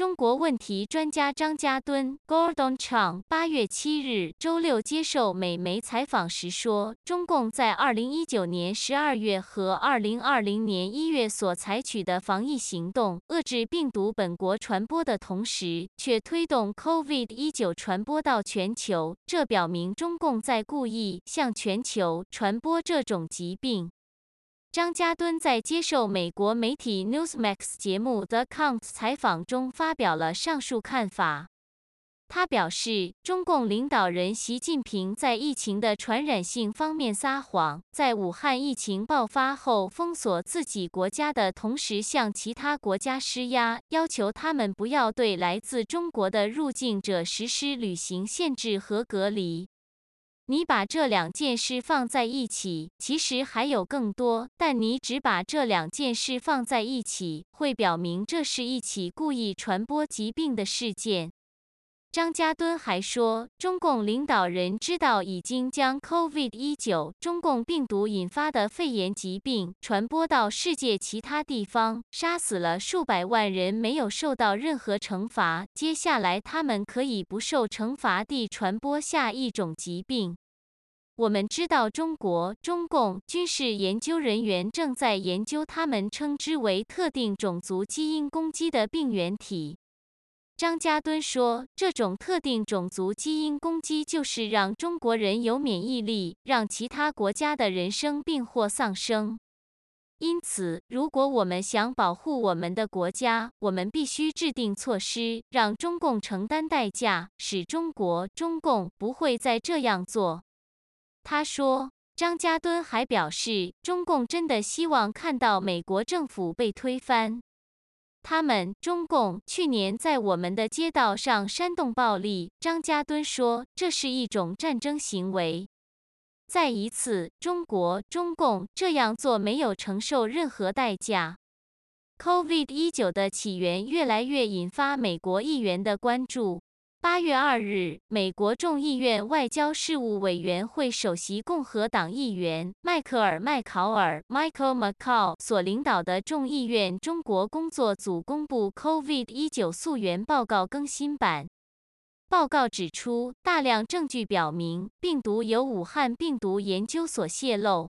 中国问题专家张家敦 （Gordon Chang） 八月七日周六接受美媒采访时说，中共在二零一九年十二月和二零二零年一月所采取的防疫行动，遏制病毒本国传播的同时，却推动 COVID-19 传播到全球，这表明中共在故意向全球传播这种疾病。张家敦在接受美国媒体 Newsmax 节目 The Count 采访中发表了上述看法。他表示，中共领导人习近平在疫情的传染性方面撒谎，在武汉疫情爆发后封锁自己国家的同时，向其他国家施压，要求他们不要对来自中国的入境者实施旅行限制和隔离。你把这两件事放在一起，其实还有更多，但你只把这两件事放在一起，会表明这是一起故意传播疾病的事件。张家敦还说，中共领导人知道已经将 COVID-19 中共病毒引发的肺炎疾病传播到世界其他地方，杀死了数百万人，没有受到任何惩罚。接下来，他们可以不受惩罚地传播下一种疾病。我们知道，中国中共军事研究人员正在研究他们称之为特定种族基因攻击的病原体。张家敦说，这种特定种族基因攻击就是让中国人有免疫力，让其他国家的人生病或丧生。因此，如果我们想保护我们的国家，我们必须制定措施，让中共承担代价，使中国中共不会再这样做。他说，张家敦还表示，中共真的希望看到美国政府被推翻。他们中共去年在我们的街道上煽动暴力，张家敦说，这是一种战争行为。再一次，中国中共这样做没有承受任何代价。COVID-19 的起源越来越引发美国议员的关注。八月二日，美国众议院外交事务委员会首席共和党议员迈克尔·麦考尔 （Michael McCaul） 所领导的众议院中国工作组公布 COVID-19 溯源报告更新版。报告指出，大量证据表明病毒由武汉病毒研究所泄露。